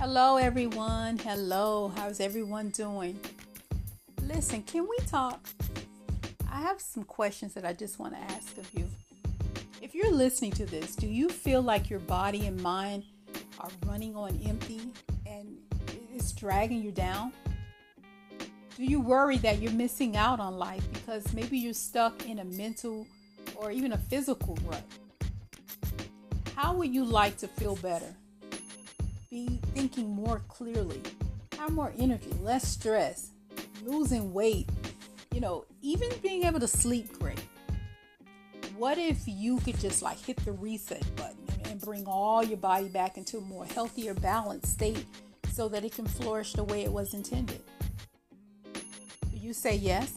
Hello, everyone. Hello. How's everyone doing? Listen, can we talk? I have some questions that I just want to ask of you. If you're listening to this, do you feel like your body and mind are running on empty and it's dragging you down? Do you worry that you're missing out on life because maybe you're stuck in a mental or even a physical rut? How would you like to feel better? Be thinking more clearly, have more energy, less stress, losing weight, you know, even being able to sleep great. What if you could just like hit the reset button and bring all your body back into a more healthier, balanced state so that it can flourish the way it was intended? Do you say yes?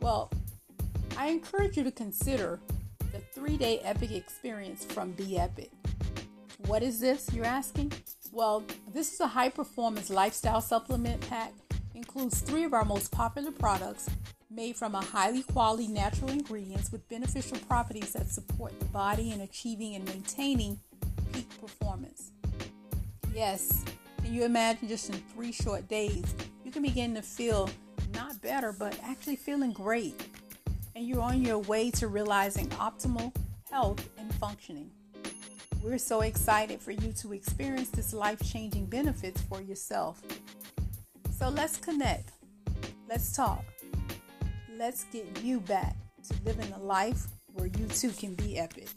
Well, I encourage you to consider the three day epic experience from B-Epic. What is this, you're asking? Well, this is a high performance lifestyle supplement pack, includes three of our most popular products made from a highly quality natural ingredients with beneficial properties that support the body in achieving and maintaining peak performance. Yes, can you imagine just in three short days, you can begin to feel not better, but actually feeling great. And you're on your way to realizing optimal health and functioning. We're so excited for you to experience this life changing benefits for yourself. So let's connect. Let's talk. Let's get you back to living a life where you too can be epic.